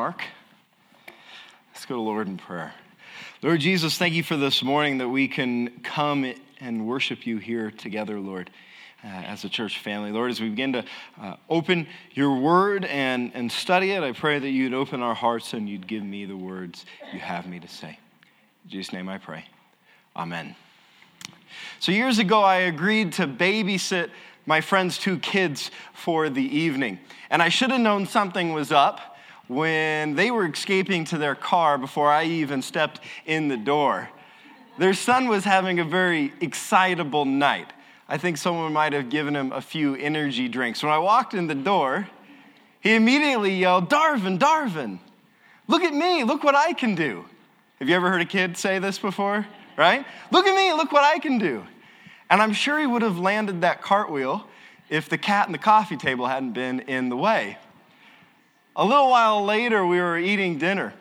Mark. Let's go to Lord in prayer. Lord Jesus, thank you for this morning that we can come and worship you here together, Lord, uh, as a church family. Lord, as we begin to uh, open your word and, and study it, I pray that you'd open our hearts and you'd give me the words you have me to say. In Jesus' name I pray. Amen. So, years ago, I agreed to babysit my friend's two kids for the evening. And I should have known something was up when they were escaping to their car before I even stepped in the door. Their son was having a very excitable night. I think someone might have given him a few energy drinks. When I walked in the door, he immediately yelled, Darvin, Darvin, look at me, look what I can do. Have you ever heard a kid say this before? Right? Look at me, look what I can do. And I'm sure he would have landed that cartwheel if the cat and the coffee table hadn't been in the way. A little while later, we were eating dinner,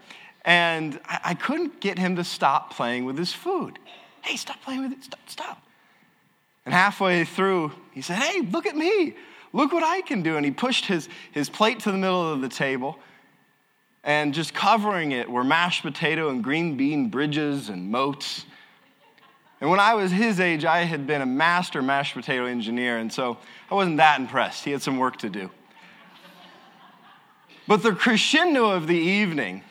and I, couldn't get him to stop playing with his food. Hey, stop playing with it. Stop, stop. And halfway through, he said, Hey, look at me. Look what I can do. And he pushed his, his plate to the middle of the table, and just covering it were mashed potato and green bean bridges and moats. And when I was his age, I had been a master mashed potato engineer, and so I wasn't that impressed. He had some work to do. But the crescendo of the evening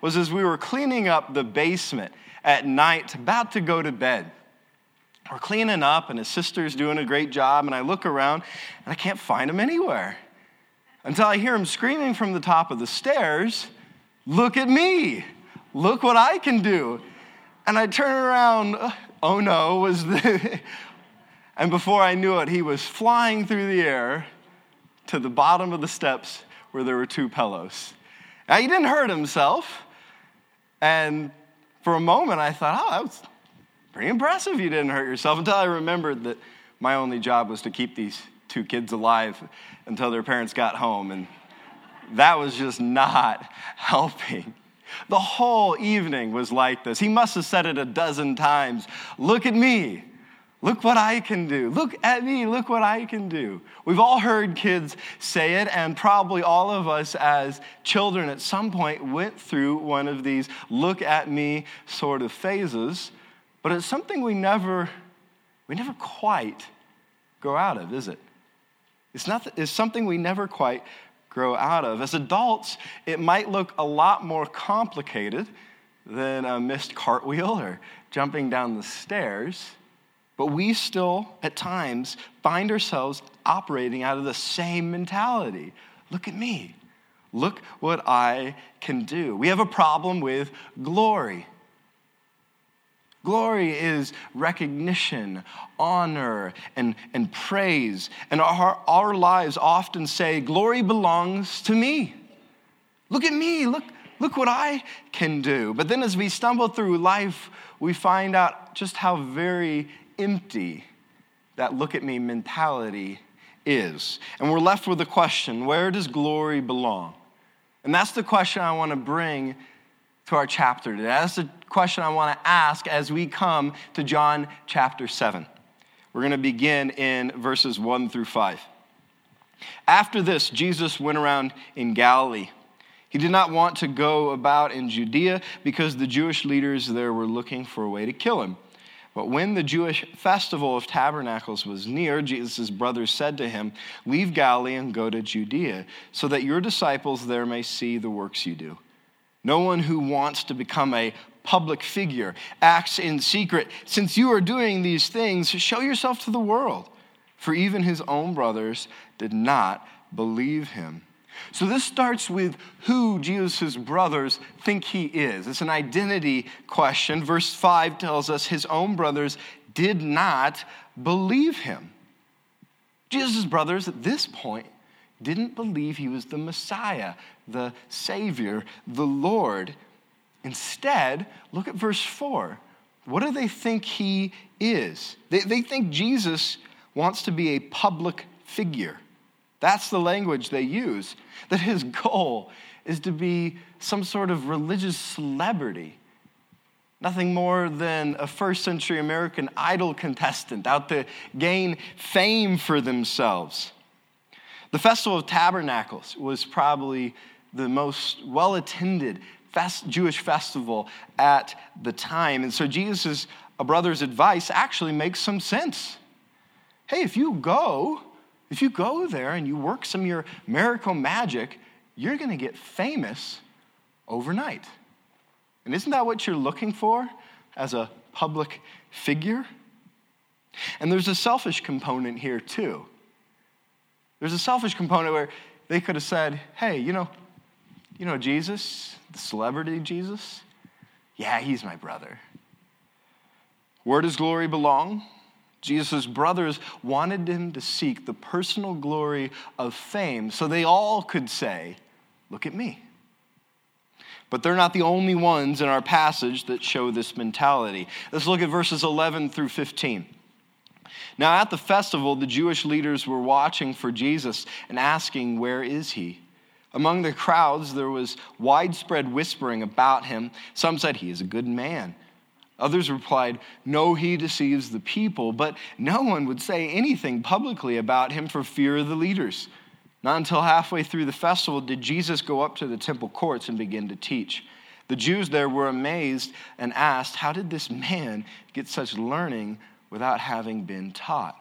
was as we were cleaning up the basement at night, about to go to bed. We're cleaning up, and his sister's doing a great job, and I look around and I can't find him anywhere until I hear him screaming from the top of the stairs, Look at me! Look what I can do! And I turn around, oh no, was the. and before I knew it, he was flying through the air to the bottom of the steps where there were two pillows. Now, he didn't hurt himself. And for a moment, I thought, oh, that was pretty impressive you didn't hurt yourself until I remembered that my only job was to keep these two kids alive until their parents got home. And that was just not helping. The whole evening was like this. He must have said it a dozen times Look at me. Look what I can do. Look at me. Look what I can do. We've all heard kids say it, and probably all of us as children at some point went through one of these look at me sort of phases. But it's something we never, we never quite grow out of, is it? It's, not, it's something we never quite grow out of. As adults, it might look a lot more complicated than a missed cartwheel or jumping down the stairs. But we still, at times, find ourselves operating out of the same mentality. Look at me. Look what I can do. We have a problem with glory. Glory is recognition, honor, and, and praise. And our, our lives often say, Glory belongs to me. Look at me. Look, look what I can do. But then as we stumble through life, we find out just how very empty that look at me mentality is. And we're left with the question where does glory belong? And that's the question I want to bring to our chapter today. That's the question I want to ask as we come to John chapter 7. We're going to begin in verses 1 through 5. After this, Jesus went around in Galilee. He did not want to go about in Judea because the Jewish leaders there were looking for a way to kill him. But when the Jewish festival of tabernacles was near, Jesus' brothers said to him, Leave Galilee and go to Judea, so that your disciples there may see the works you do. No one who wants to become a public figure acts in secret. Since you are doing these things, show yourself to the world. For even his own brothers did not believe him. So, this starts with who Jesus' brothers think he is. It's an identity question. Verse 5 tells us his own brothers did not believe him. Jesus' brothers at this point didn't believe he was the Messiah, the Savior, the Lord. Instead, look at verse 4. What do they think he is? They, they think Jesus wants to be a public figure. That's the language they use. That his goal is to be some sort of religious celebrity. Nothing more than a first century American idol contestant out to gain fame for themselves. The Festival of Tabernacles was probably the most well attended fest, Jewish festival at the time. And so Jesus' brother's advice actually makes some sense. Hey, if you go, if you go there and you work some of your miracle magic, you're going to get famous overnight. And isn't that what you're looking for as a public figure? And there's a selfish component here, too. There's a selfish component where they could have said, hey, you know, you know Jesus, the celebrity Jesus? Yeah, he's my brother. Where does glory belong? Jesus' brothers wanted him to seek the personal glory of fame so they all could say, Look at me. But they're not the only ones in our passage that show this mentality. Let's look at verses 11 through 15. Now, at the festival, the Jewish leaders were watching for Jesus and asking, Where is he? Among the crowds, there was widespread whispering about him. Some said, He is a good man. Others replied, No, he deceives the people. But no one would say anything publicly about him for fear of the leaders. Not until halfway through the festival did Jesus go up to the temple courts and begin to teach. The Jews there were amazed and asked, How did this man get such learning without having been taught?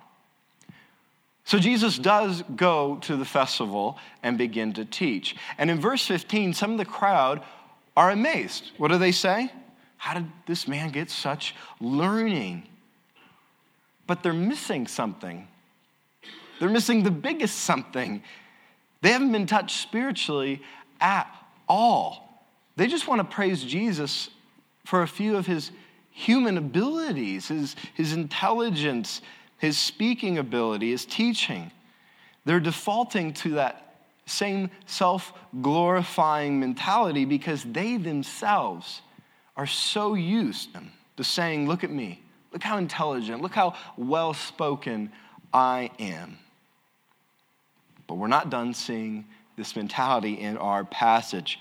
So Jesus does go to the festival and begin to teach. And in verse 15, some of the crowd are amazed. What do they say? How did this man get such learning? But they're missing something. They're missing the biggest something. They haven't been touched spiritually at all. They just want to praise Jesus for a few of his human abilities, his, his intelligence, his speaking ability, his teaching. They're defaulting to that same self glorifying mentality because they themselves are so used to saying, Look at me. Look how intelligent. Look how well spoken I am. But we're not done seeing this mentality in our passage.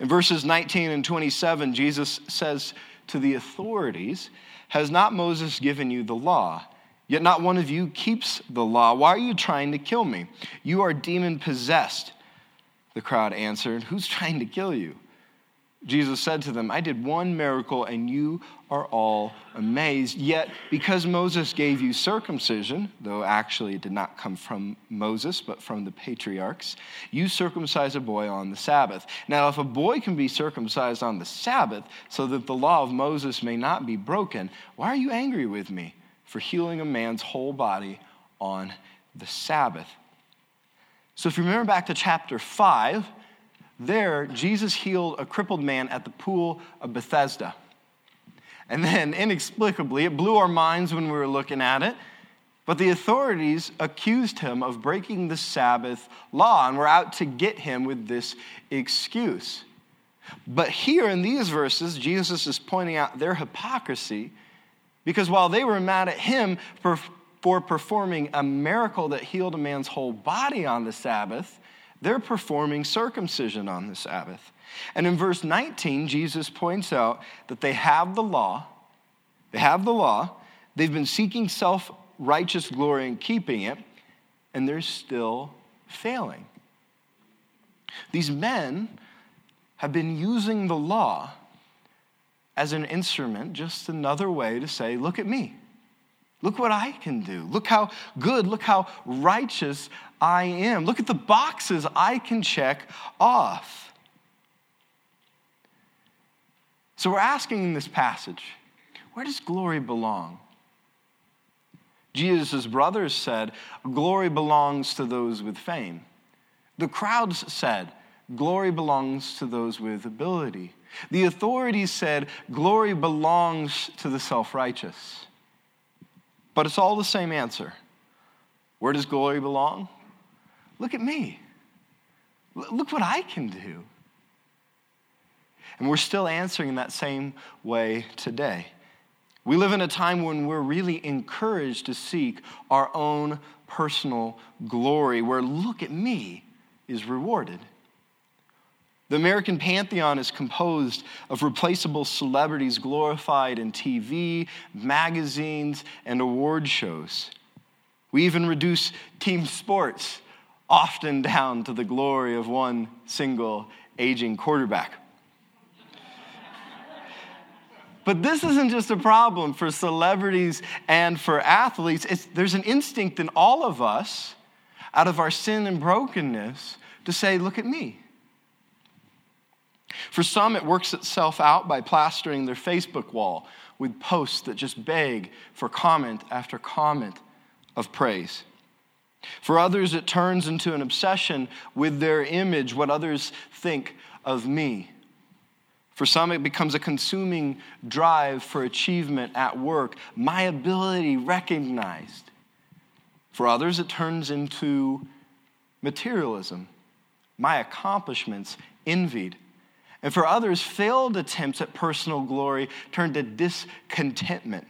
In verses 19 and 27, Jesus says to the authorities, Has not Moses given you the law? Yet not one of you keeps the law. Why are you trying to kill me? You are demon possessed. The crowd answered, Who's trying to kill you? Jesus said to them, I did one miracle and you are all amazed. Yet, because Moses gave you circumcision, though actually it did not come from Moses, but from the patriarchs, you circumcise a boy on the Sabbath. Now, if a boy can be circumcised on the Sabbath so that the law of Moses may not be broken, why are you angry with me? for healing a man's whole body on the Sabbath. So, if you remember back to chapter 5, there, Jesus healed a crippled man at the pool of Bethesda. And then, inexplicably, it blew our minds when we were looking at it. But the authorities accused him of breaking the Sabbath law and were out to get him with this excuse. But here in these verses, Jesus is pointing out their hypocrisy because while they were mad at him for, for performing a miracle that healed a man's whole body on the Sabbath, they're performing circumcision on the Sabbath. And in verse 19, Jesus points out that they have the law, they have the law, they've been seeking self righteous glory and keeping it, and they're still failing. These men have been using the law as an instrument, just another way to say, look at me. Look what I can do. Look how good, look how righteous I am. Look at the boxes I can check off. So we're asking in this passage, where does glory belong? Jesus' brothers said, Glory belongs to those with fame. The crowds said, Glory belongs to those with ability. The authorities said glory belongs to the self righteous. But it's all the same answer. Where does glory belong? Look at me. Look what I can do. And we're still answering in that same way today. We live in a time when we're really encouraged to seek our own personal glory, where look at me is rewarded. The American pantheon is composed of replaceable celebrities glorified in TV, magazines, and award shows. We even reduce team sports often down to the glory of one single aging quarterback. But this isn't just a problem for celebrities and for athletes. It's, there's an instinct in all of us, out of our sin and brokenness, to say, Look at me. For some, it works itself out by plastering their Facebook wall with posts that just beg for comment after comment of praise. For others, it turns into an obsession with their image, what others think of me. For some, it becomes a consuming drive for achievement at work, my ability recognized. For others, it turns into materialism, my accomplishments envied. And for others, failed attempts at personal glory turn to discontentment.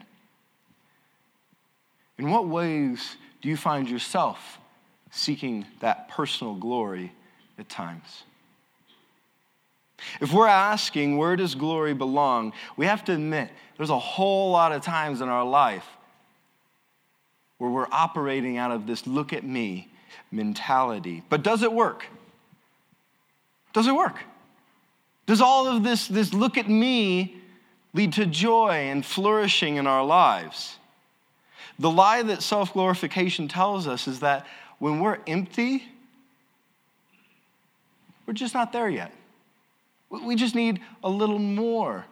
In what ways do you find yourself seeking that personal glory at times? If we're asking where does glory belong, we have to admit there's a whole lot of times in our life where we're operating out of this look at me mentality. But does it work? Does it work? Does all of this, this look at me lead to joy and flourishing in our lives? The lie that self glorification tells us is that when we're empty, we're just not there yet. We just need a little more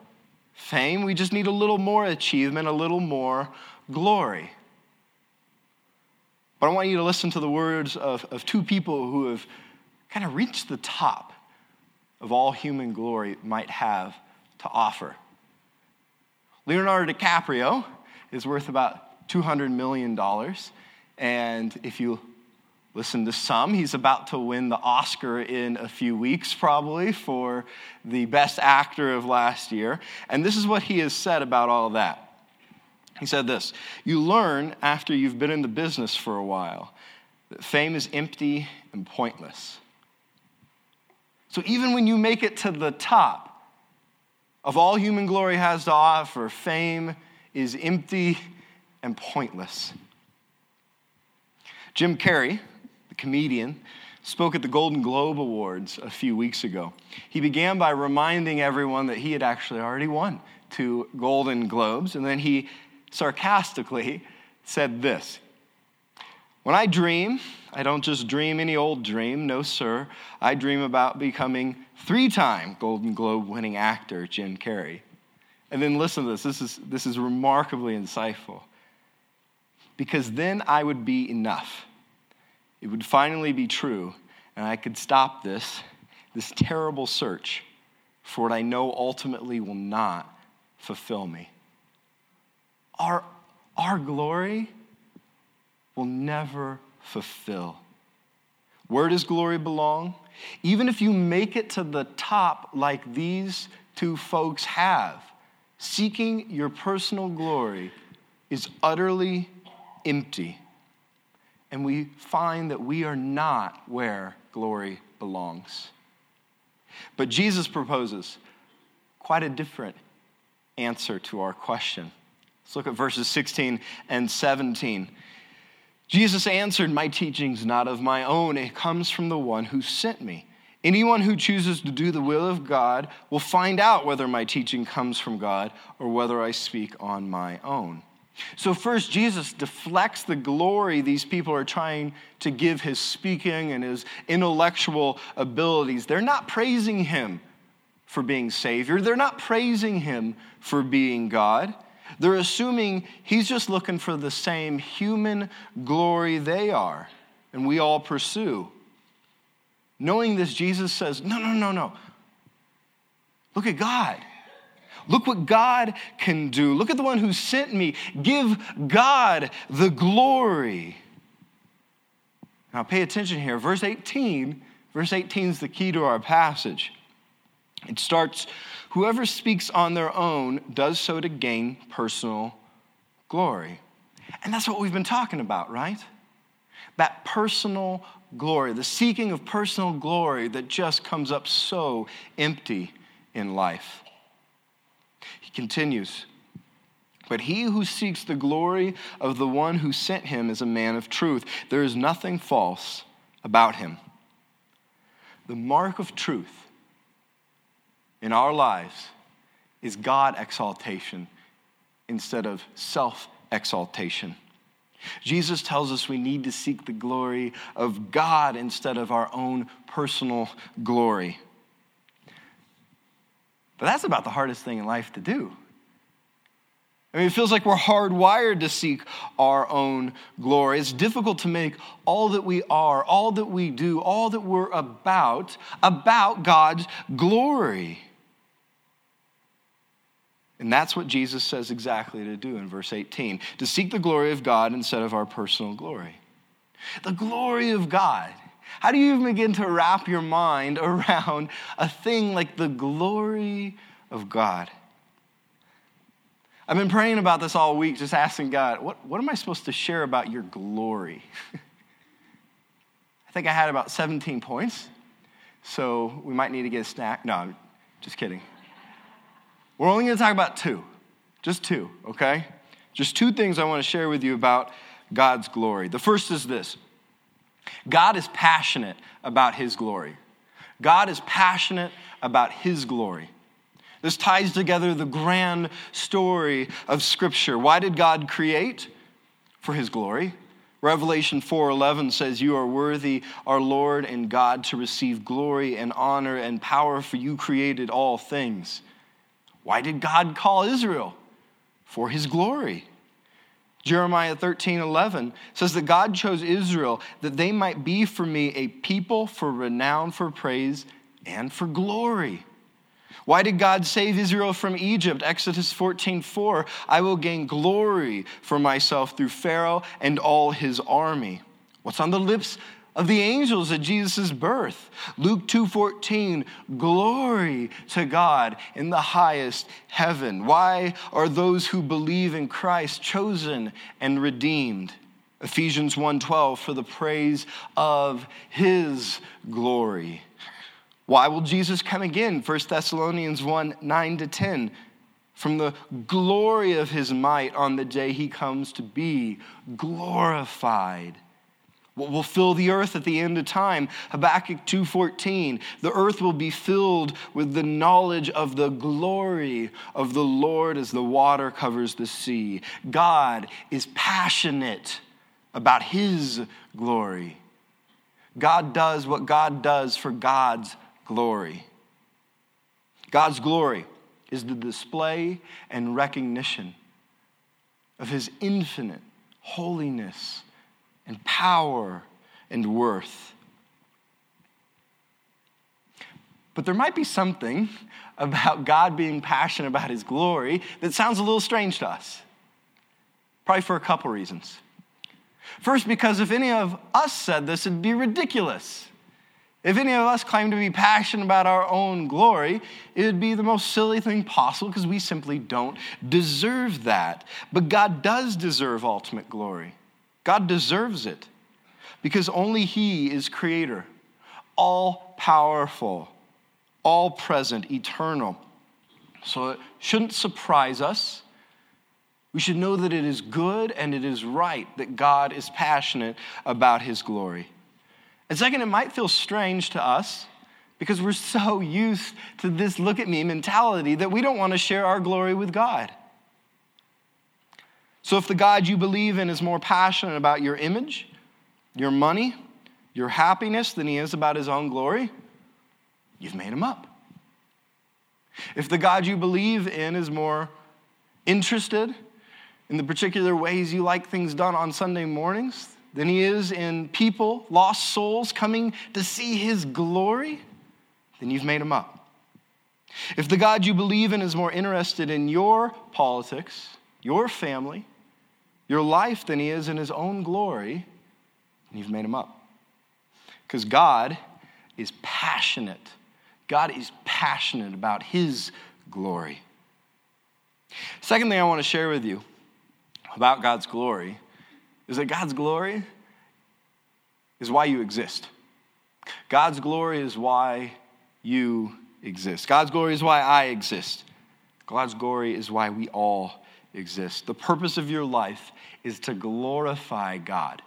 fame. We just need a little more achievement, a little more glory. But I want you to listen to the words of, of two people who have kind of reached the top of all human glory might have to offer. Leonardo DiCaprio is worth about $200 million. And if you listen to some, he's about to win the Oscar in a few weeks, probably, for the best actor of last year. And this is what he has said about all that. He said this You learn after you've been in the business for a while that fame is empty and pointless. So even when you make it to the top of all human glory has to offer, fame is empty and pointless. Jim Carrey, the comedian, spoke at the Golden Globe Awards a few weeks ago. He began by reminding everyone that he had actually already won two Golden Globes, and then he sarcastically said this when I dream, I don't just dream any old dream. No, sir. I dream about becoming three time Golden Globe winning actor Jim Carrey. And then listen to this. This is, this is remarkably insightful. Because then I would be enough. It would finally be true, and I could stop this, this terrible search for what I know ultimately will not fulfill me. Our, our glory will never fulfill. Where does glory belong? Even if you make it to the top like these two folks have, seeking your personal glory is utterly empty. And we find that we are not where glory belongs. But Jesus proposes quite a different answer to our question. Let's look at verses 16 and 17. Jesus answered, My teaching's not of my own, it comes from the one who sent me. Anyone who chooses to do the will of God will find out whether my teaching comes from God or whether I speak on my own. So, first, Jesus deflects the glory these people are trying to give his speaking and his intellectual abilities. They're not praising him for being Savior, they're not praising him for being God. They're assuming he's just looking for the same human glory they are and we all pursue. Knowing this, Jesus says, No, no, no, no. Look at God. Look what God can do. Look at the one who sent me. Give God the glory. Now, pay attention here. Verse 18, verse 18 is the key to our passage. It starts Whoever speaks on their own does so to gain personal glory. And that's what we've been talking about, right? That personal glory, the seeking of personal glory that just comes up so empty in life. He continues, but he who seeks the glory of the one who sent him is a man of truth. There is nothing false about him. The mark of truth in our lives is God exaltation instead of self exaltation. Jesus tells us we need to seek the glory of God instead of our own personal glory. But that's about the hardest thing in life to do. I mean, it feels like we're hardwired to seek our own glory. It's difficult to make all that we are, all that we do, all that we're about, about God's glory. And that's what Jesus says exactly to do in verse 18 to seek the glory of God instead of our personal glory. The glory of God. How do you even begin to wrap your mind around a thing like the glory of God? I've been praying about this all week, just asking God, what, what am I supposed to share about your glory? I think I had about 17 points, so we might need to get a snack. No, just kidding. We're only going to talk about two, just two, okay? Just two things I want to share with you about God's glory. The first is this God is passionate about his glory. God is passionate about his glory. This ties together the grand story of Scripture. Why did God create? For His glory. Revelation 4:11 says you are worthy our Lord and God to receive glory and honor and power for you created all things. Why did God call Israel? For his glory. Jeremiah 13:11 says that God chose Israel that they might be for me a people for renown for praise and for glory. Why did God save Israel from Egypt? Exodus 14 4. I will gain glory for myself through Pharaoh and all his army. What's on the lips of the angels at Jesus' birth? Luke 2:14, glory to God in the highest heaven. Why are those who believe in Christ chosen and redeemed? Ephesians 1:12 for the praise of his glory. Why will Jesus come again? 1 Thessalonians 1 9 to 10. From the glory of his might on the day he comes to be glorified. What will fill the earth at the end of time? Habakkuk 2:14. The earth will be filled with the knowledge of the glory of the Lord as the water covers the sea. God is passionate about his glory. God does what God does for God's glory. God's glory is the display and recognition of his infinite holiness and power and worth. But there might be something about God being passionate about his glory that sounds a little strange to us. Probably for a couple reasons. First, because if any of us said this, it'd be ridiculous. If any of us claimed to be passionate about our own glory, it would be the most silly thing possible because we simply don't deserve that. But God does deserve ultimate glory. God deserves it because only He is creator, all powerful, all present, eternal. So it shouldn't surprise us. We should know that it is good and it is right that God is passionate about His glory. And second, it might feel strange to us because we're so used to this look at me mentality that we don't want to share our glory with God. So, if the God you believe in is more passionate about your image, your money, your happiness than he is about his own glory, you've made him up. If the God you believe in is more interested in the particular ways you like things done on Sunday mornings than he is in people, lost souls coming to see his glory, then you've made him up. If the God you believe in is more interested in your politics, your family, your life than he is in his own glory, and you've made him up. Because God is passionate. God is passionate about his glory. Second thing I want to share with you about God's glory is that God's glory is why you exist. God's glory is why you exist. God's glory is why I exist. God's glory is why we all exist. The purpose of your life is to glorify God.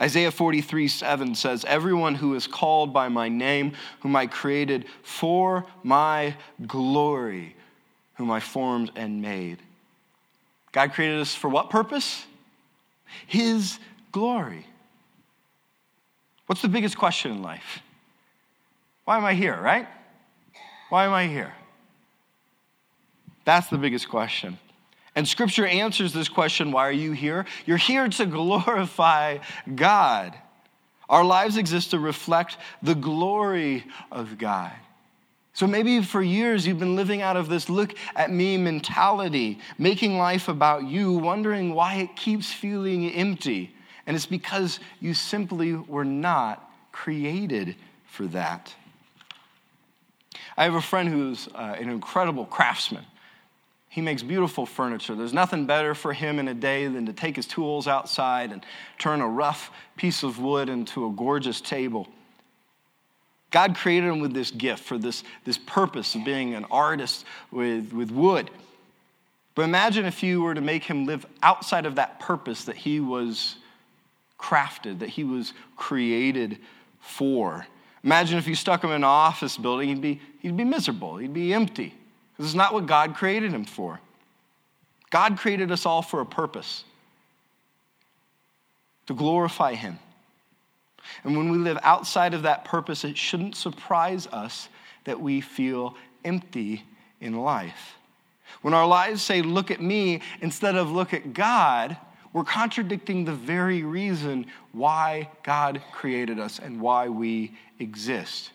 Isaiah 43 7 says, Everyone who is called by my name, whom I created for my glory, whom I formed and made. God created us for what purpose? His glory. What's the biggest question in life? Why am I here, right? Why am I here? That's the biggest question. And scripture answers this question why are you here? You're here to glorify God. Our lives exist to reflect the glory of God. So maybe for years you've been living out of this look at me mentality, making life about you, wondering why it keeps feeling empty. And it's because you simply were not created for that. I have a friend who's uh, an incredible craftsman. He makes beautiful furniture. There's nothing better for him in a day than to take his tools outside and turn a rough piece of wood into a gorgeous table. God created him with this gift for this, this purpose of being an artist with, with wood. But imagine if you were to make him live outside of that purpose that he was crafted, that he was created for. Imagine if you stuck him in an office building, he'd be, he'd be miserable, he'd be empty. This is not what God created him for. God created us all for a purpose to glorify him. And when we live outside of that purpose, it shouldn't surprise us that we feel empty in life. When our lives say, Look at me, instead of look at God, we're contradicting the very reason why God created us and why we exist.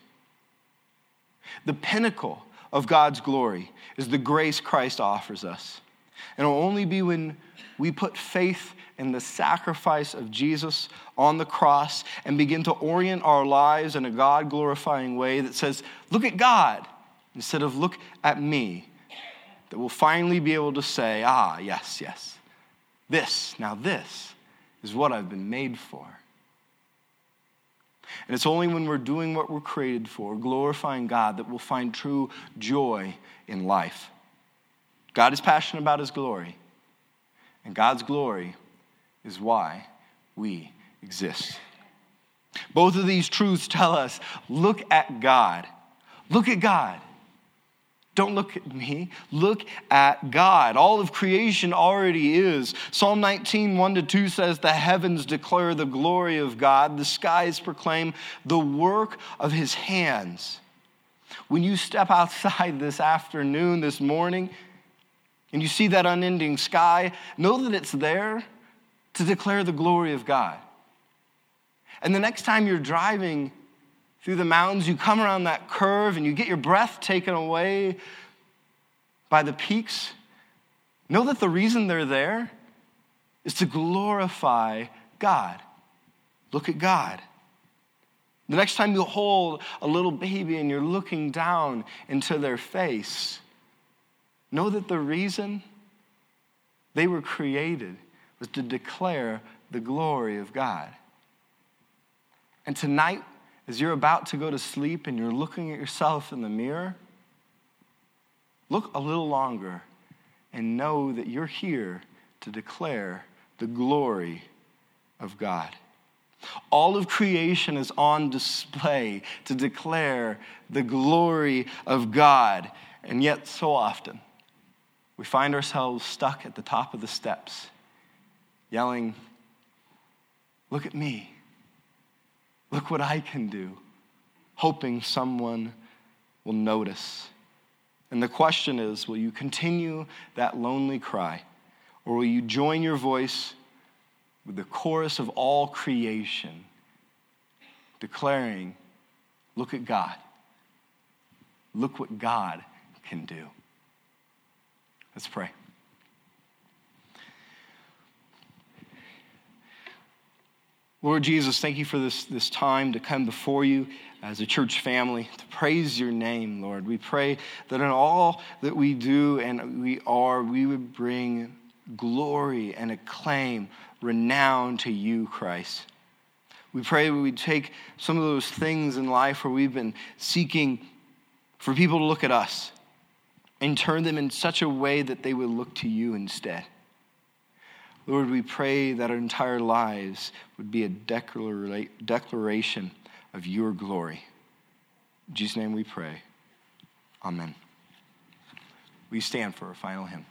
The pinnacle of God's glory is the grace Christ offers us. And it will only be when we put faith in the sacrifice of Jesus on the cross and begin to orient our lives in a God glorifying way that says, Look at God instead of look at me, that we'll finally be able to say, Ah, yes, yes, this, now this is what I've been made for. And it's only when we're doing what we're created for, glorifying God, that we'll find true joy in life. God is passionate about his glory, and God's glory is why we exist. Both of these truths tell us look at God. Look at God. Don't look at me. Look at God. All of creation already is. Psalm 19, 1 to 2 says, The heavens declare the glory of God, the skies proclaim the work of his hands. When you step outside this afternoon, this morning, and you see that unending sky, know that it's there to declare the glory of God. And the next time you're driving through the mountains, you come around that curve and you get your breath taken away by the peaks, know that the reason they're there is to glorify God. Look at God. The next time you hold a little baby and you're looking down into their face, know that the reason they were created was to declare the glory of God. And tonight, as you're about to go to sleep and you're looking at yourself in the mirror, look a little longer and know that you're here to declare the glory of God. All of creation is on display to declare the glory of God. And yet, so often, we find ourselves stuck at the top of the steps, yelling, Look at me. Look what I can do, hoping someone will notice. And the question is will you continue that lonely cry, or will you join your voice with the chorus of all creation, declaring, Look at God. Look what God can do. Let's pray. Lord Jesus, thank you for this, this time to come before you as a church family to praise your name, Lord. We pray that in all that we do and we are, we would bring glory and acclaim, renown to you, Christ. We pray we would take some of those things in life where we've been seeking for people to look at us and turn them in such a way that they would look to you instead. Lord, we pray that our entire lives would be a declaration of your glory. In Jesus' name we pray. Amen. We stand for our final hymn.